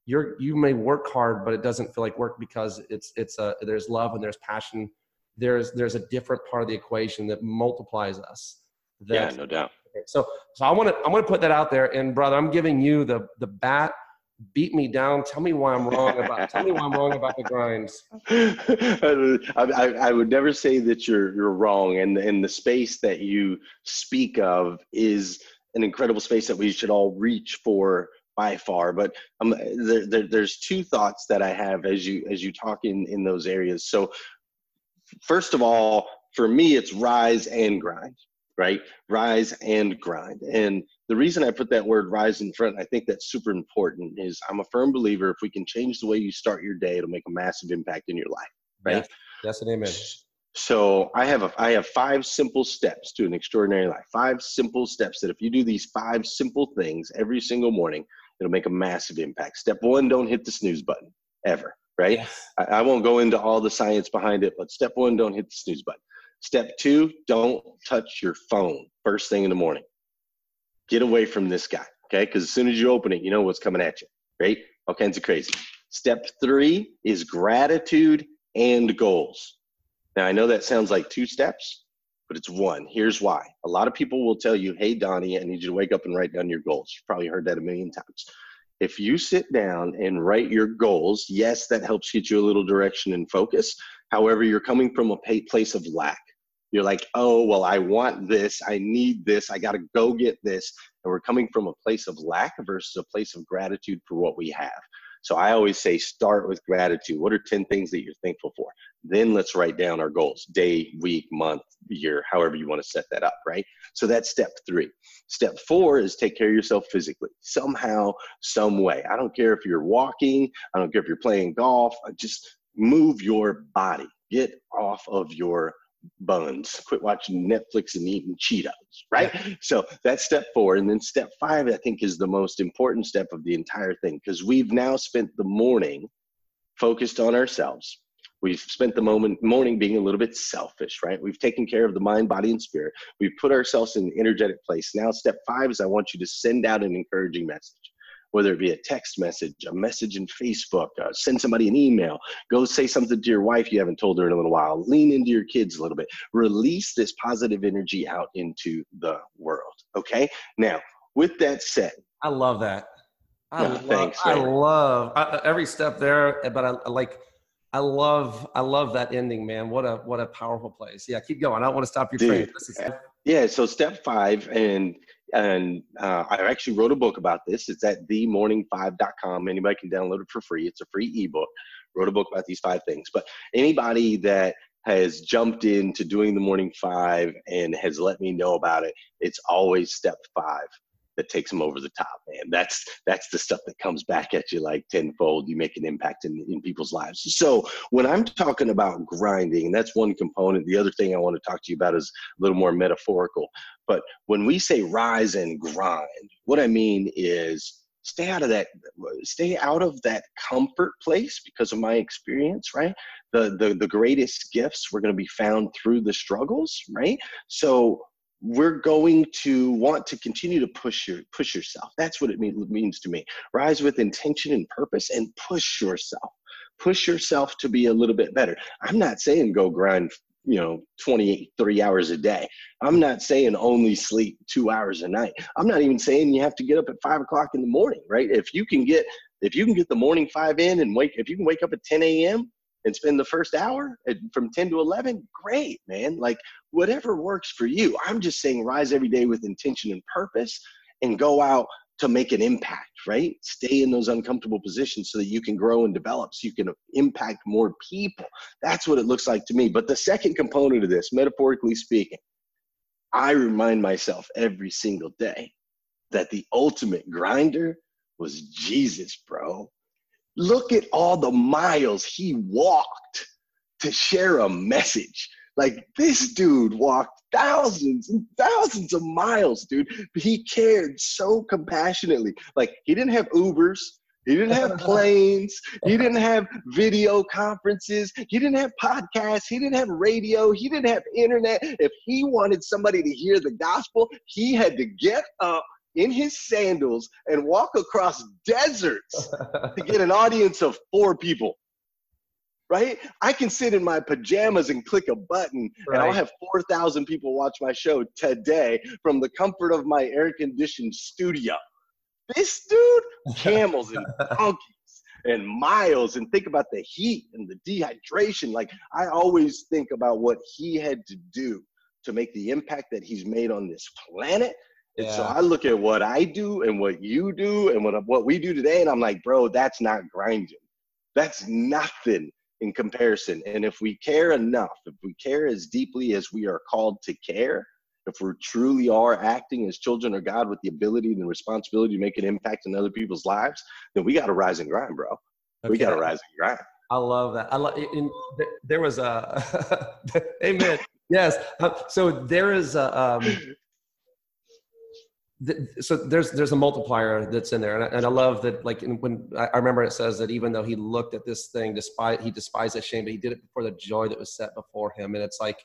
You're you may work hard, but it doesn't feel like work because it's it's a there's love and there's passion. There's there's a different part of the equation that multiplies us
yeah, no doubt.
So, so I want to I want to put that out there, and brother, I'm giving you the the bat. Beat me down. Tell me why I'm wrong about. tell me why I'm wrong about the grinds.
I, I, I would never say that you're you're wrong, and and the space that you speak of is an incredible space that we should all reach for by far. But um, there, there, there's two thoughts that I have as you as you talk in in those areas. So, first of all, for me, it's rise and grind right? Rise and grind. And the reason I put that word rise in front, I think that's super important, is I'm a firm believer if we can change the way you start your day, it'll make a massive impact in your life, right? Yes,
that's an amen.
So I have a I have five simple steps to an extraordinary life. Five simple steps that if you do these five simple things every single morning, it'll make a massive impact. Step one, don't hit the snooze button ever, right? Yes. I, I won't go into all the science behind it, but step one, don't hit the snooze button. Step two, don't touch your phone first thing in the morning. Get away from this guy, okay? Because as soon as you open it, you know what's coming at you, right? All kinds of crazy. Step three is gratitude and goals. Now, I know that sounds like two steps, but it's one. Here's why. A lot of people will tell you, hey, Donnie, I need you to wake up and write down your goals. You've probably heard that a million times. If you sit down and write your goals, yes, that helps get you a little direction and focus. However, you're coming from a place of lack you're like, oh, well, I want this, I need this, I got to go get this. And we're coming from a place of lack versus a place of gratitude for what we have. So I always say start with gratitude. What are 10 things that you're thankful for? Then let's write down our goals day, week, month, year, however you want to set that up, right? So that's step three. Step four is take care of yourself physically, somehow, some way. I don't care if you're walking, I don't care if you're playing golf, just move your body. Get off of your buns, quit watching Netflix and eating Cheetos, right? So that's step four. And then step five, I think, is the most important step of the entire thing because we've now spent the morning focused on ourselves. We've spent the moment morning being a little bit selfish, right? We've taken care of the mind, body, and spirit. We've put ourselves in an energetic place. Now, step five is I want you to send out an encouraging message whether it be a text message, a message in Facebook, uh, send somebody an email, go say something to your wife you haven't told her in a little while, lean into your kids a little bit, release this positive energy out into the world. Okay. Now, with that said,
I love that. I no, love, thanks, I love I, uh, every step there, eh, but I, I like, I love, I love that ending, man. What a, what a powerful place. Yeah. Keep going. I don't want to stop your train. Is- eh,
yeah. So step five, and and uh, I actually wrote a book about this. It's at themorning5.com. Anybody can download it for free. It's a free ebook. Wrote a book about these five things. But anybody that has jumped into doing the morning five and has let me know about it, it's always step five that takes them over the top, man. That's that's the stuff that comes back at you like tenfold. You make an impact in, in people's lives. So when I'm talking about grinding, that's one component. The other thing I want to talk to you about is a little more metaphorical. But when we say rise and grind, what I mean is stay out of that stay out of that comfort place because of my experience right? The the, the greatest gifts were going to be found through the struggles right? So we're going to want to continue to push your push yourself. That's what it mean, means to me. Rise with intention and purpose and push yourself. Push yourself to be a little bit better. I'm not saying go grind you know 23 hours a day. I'm not saying only sleep two hours a night. I'm not even saying you have to get up at five o'clock in the morning right? If you can get if you can get the morning five in and wake if you can wake up at 10 a.m and spend the first hour at, from 10 to 11 great man. Like whatever works for you. I'm just saying rise every day with intention and purpose and go out to make an impact right? Stay in those uncomfortable positions so that you can grow and develop so you can impact more people. That's what it looks like to me. But the second component of this metaphorically speaking i remind myself every single day that the ultimate grinder was jesus bro. Look at all the miles he walked to share a message Like this dude walked thousands and thousands of miles, dude. But he cared so compassionately. Like he didn't have Ubers. He didn't have planes. He didn't have video conferences. He didn't have podcasts. He didn't have radio. He didn't have internet. If he wanted somebody to hear the gospel, he had to get up in his sandals and walk across deserts to get an audience of four people. Right? I can sit in my pajamas and click a button, right. and I'll have 4,000 people watch my show today from the comfort of my air conditioned studio. This dude, camels and donkeys and miles, and think about the heat and the dehydration. Like, I always think about what he had to do to make the impact that he's made on this planet. And yeah. so I look at what I do and what you do and what, what we do today, and I'm like, bro, that's not grinding. That's nothing in comparison. And if we care enough, if we care as deeply as we are called to care, if we truly are acting as children of God with the ability and the responsibility to make an impact in other people's lives, then we got to rise and grind, bro. Okay. We got to rise and grind.
I love that. I love. There was a. amen. yes. Uh, so there is a. Um, so there's there's a multiplier that's in there, and I, and I love that. Like when I remember it says that even though he looked at this thing, despite he despised the shame, but he did it for the joy that was set before him. And it's like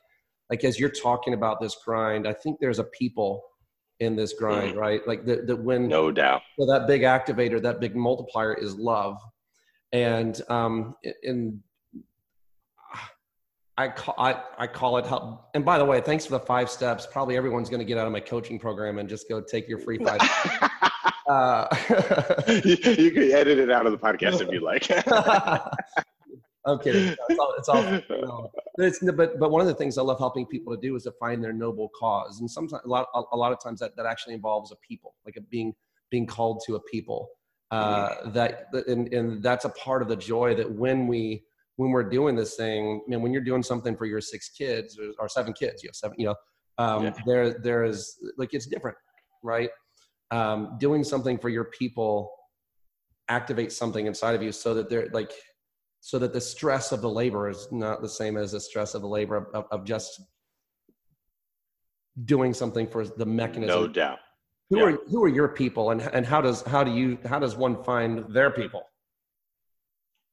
like as you're talking about this grind, I think there's a people in this grind, mm. right? Like that, that when
no doubt.
So that big activator, that big multiplier is love, and um, in I call I, I call it help. And by the way, thanks for the five steps. Probably everyone's going to get out of my coaching program and just go take your free five.
uh, you, you can edit it out of the podcast if you like.
I'm kidding. It's all, it's all you know. but, it's, but but one of the things I love helping people to do is to find their noble cause, and sometimes a lot a lot of times that, that actually involves a people, like a being being called to a people. Uh, mm-hmm. that and, and that's a part of the joy that when we when we're doing this thing, I mean, when you're doing something for your six kids or, or seven kids, you have seven, you know, um, yeah. there there is like it's different, right? Um, doing something for your people activates something inside of you so that they're like so that the stress of the labor is not the same as the stress of the labor of, of just doing something for the mechanism.
No doubt.
Who yeah. are who are your people, and and how does how do you how does one find their people?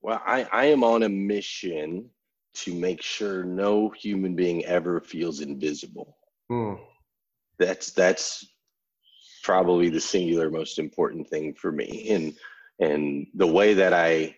Well, I I am on a mission to make sure no human being ever feels invisible. Hmm. That's that's probably the singular most important thing for me, and and the way that I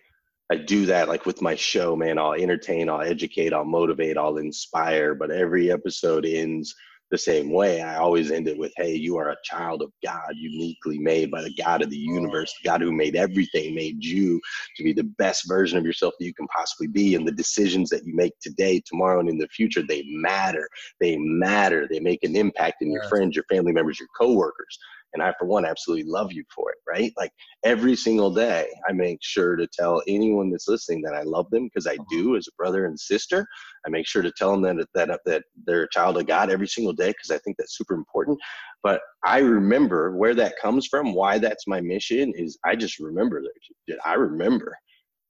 I do that like with my show, man. I'll entertain, I'll educate, I'll motivate, I'll inspire, but every episode ends the same way. I always end it with, hey, you are a child of God, uniquely made by the God of the universe, the God who made everything, made you to be the best version of yourself that you can possibly be. And the decisions that you make today, tomorrow, and in the future, they matter. They matter. They make an impact in your friends, your family members, your coworkers. And I, for one, absolutely love you for it, right? Like every single day, I make sure to tell anyone that's listening that I love them because I uh-huh. do as a brother and sister. I make sure to tell them that, that, that they're a child of God every single day because I think that's super important. But I remember where that comes from, why that's my mission is I just remember that I remember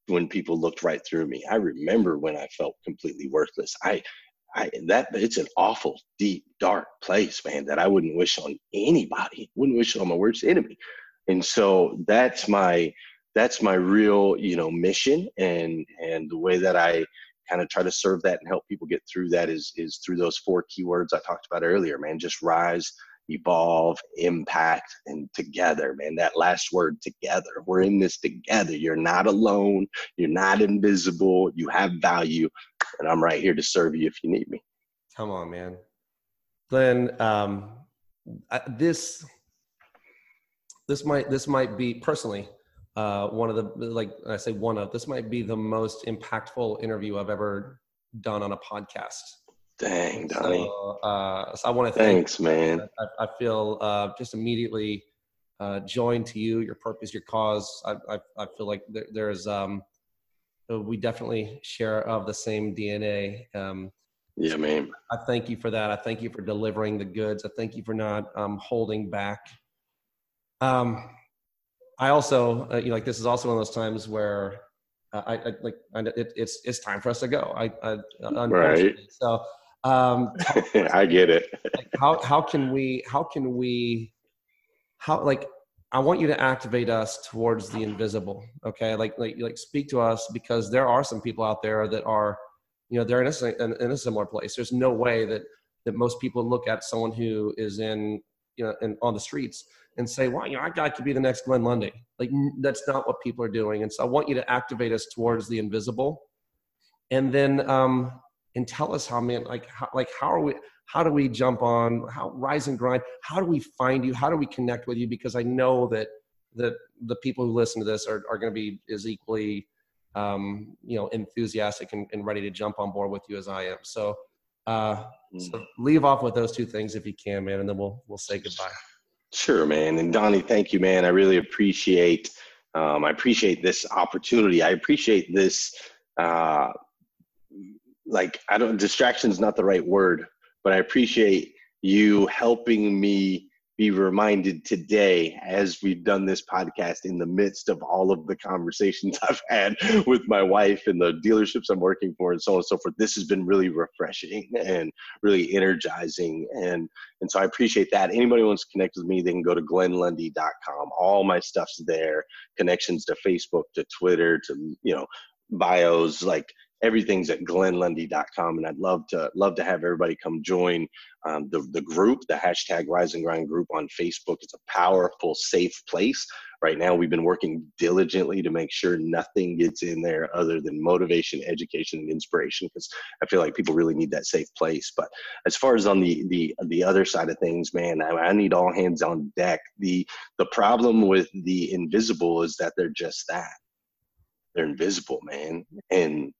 when people looked right through me. I remember when I felt completely worthless. I I that it's an awful, deep, dark place, man, that I wouldn't wish on anybody. Wouldn't wish on my worst enemy. And so that's my that's my real, you know, mission and and the way that I kind of try to serve that and help people get through that is is through those four keywords I talked about earlier, man. Just rise, evolve, impact, and together, man. That last word, together. We're in this together. You're not alone. You're not invisible. You have value, and I'm right here to serve you if you need me.
Come on, man. Glenn, um, this this might this might be personally uh, one of the like I say one of this might be the most impactful interview I've ever done on a podcast.
Dang, Donnie.
So, uh, so I want to
thanks, man.
I, I feel uh, just immediately uh, joined to you, your purpose, your cause. I, I, I feel like there, there's um, we definitely share of the same DNA. Um,
yeah, man.
I thank you for that. I thank you for delivering the goods. I thank you for not um, holding back. Um, I also, uh, you know, like this is also one of those times where uh, I, I, like I, it, it's it's time for us to go. I, I
right.
So Um,
I get it.
like how how can we how can we how like I want you to activate us towards the invisible. Okay, like like like speak to us because there are some people out there that are, you know, they're in a in, a similar place. There's no way that that most people look at someone who is in you know in, on the streets and say, well, you know, I got to be the next Glenn Lundy. Like that's not what people are doing. And so I want you to activate us towards the invisible, and then um and tell us how man like how like how are we how do we jump on? How rise and grind. How do we find you? How do we connect with you? Because i know that that the people who listen to this are, are going to be as equally um, you know enthusiastic and, and, ready to jump on board with you as i am. So uh so mm. leave off with those two things if you can man and then we'll we'll say goodbye.
Sure man. And donnie thank you man. I really appreciate um, i appreciate this opportunity. I appreciate this uh like I don't distraction is not the right word, but I appreciate you helping me be reminded today as we've done this podcast in the midst of all of the conversations I've had with my wife and the dealerships I'm working for and so on and so forth. This has been really refreshing and really energizing. And, and so I appreciate that. Anybody wants to connect with me, they can go to glennlundy.com. All my stuff's there, connections to Facebook, to Twitter, to, you know, bios, like everything's at glennlundy.com and i'd love to love to have everybody come join um, the, the group the hashtag rise and grind group on facebook. It's a powerful safe place. Right now we've been working diligently to make sure nothing gets in there other than motivation education and inspiration because i feel like people really need that safe place. But as far as on the the the other side of things man i, I need all hands on deck. The the problem with the invisible is that they're just that. They're invisible man. And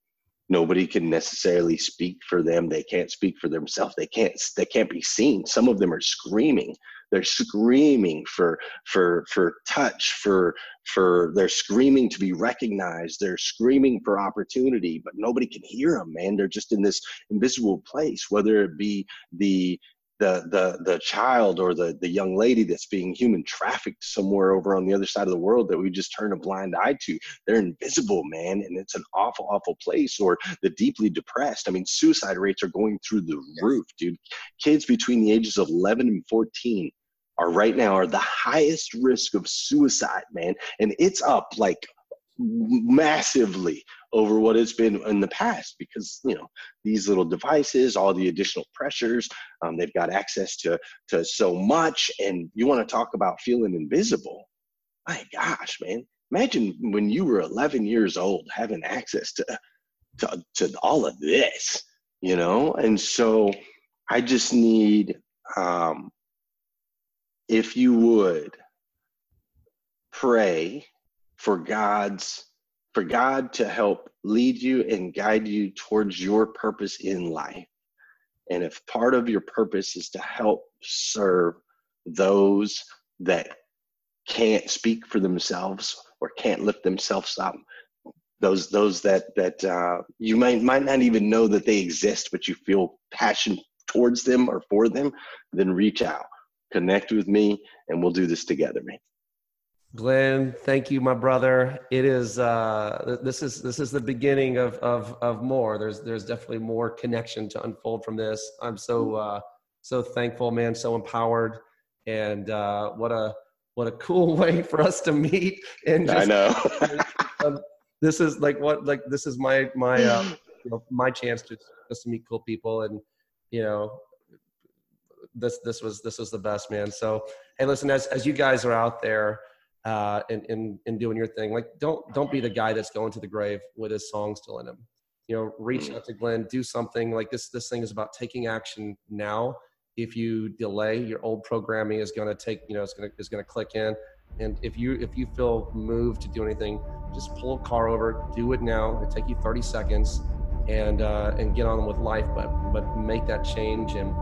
nobody can necessarily speak for them. They can't speak for themselves. They can't they can't be seen. Some of them are screaming. They're screaming for for for touch for for they're screaming to be recognized. They're screaming for opportunity but nobody can hear them man. They're just in this invisible place whether it be the the the the child or the the young lady that's being human trafficked somewhere over on the other side of the world that we just turn a blind eye to. They're invisible man and it's an awful awful place or the deeply depressed. I mean suicide rates are going through the yes. roof dude. Kids between the ages of 11 and 14 are right now are the highest risk of suicide man and it's up like massively over what it's been in the past because you know these little devices all the additional pressures um, they've got access to to so much and you want to talk about feeling invisible? My gosh man. Imagine when you were 11 years old having access to to, to all of this you know? And so i just need um if you would pray for god's for God to help lead you and guide you towards your purpose in life. And if part of your purpose is to help serve those that can't speak for themselves or can't lift themselves up, those those that that uh, you might might not even know that they exist, but you feel passion towards them or for them, then reach out, connect with me, and we'll do this together, man.
Glenn, thank you, my brother. It is uh, this is this is the beginning of of of more. There's there's definitely more connection to unfold from this. I'm so uh, so thankful, man. So empowered, and uh, what a what a cool way for us to meet. And
just, I know
um, this is like what like this is my my uh, you know, my chance to just to meet cool people, and you know this this was this was the best, man. So hey, listen, as as you guys are out there uh, and, and, and doing your thing. Like, don't, don't be the guy that's going to the grave with his song still in him. You know, reach mm. out to Glenn, do something like this. This thing is about taking action now. If you delay, your old programming is going to take, you know, it's going to, is going to click in. And if you, if you feel moved to do anything, just pull a car over, do it now. It'll take you 30 seconds and, uh, and get on with life, but, but make that change and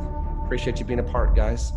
appreciate you being a part guys.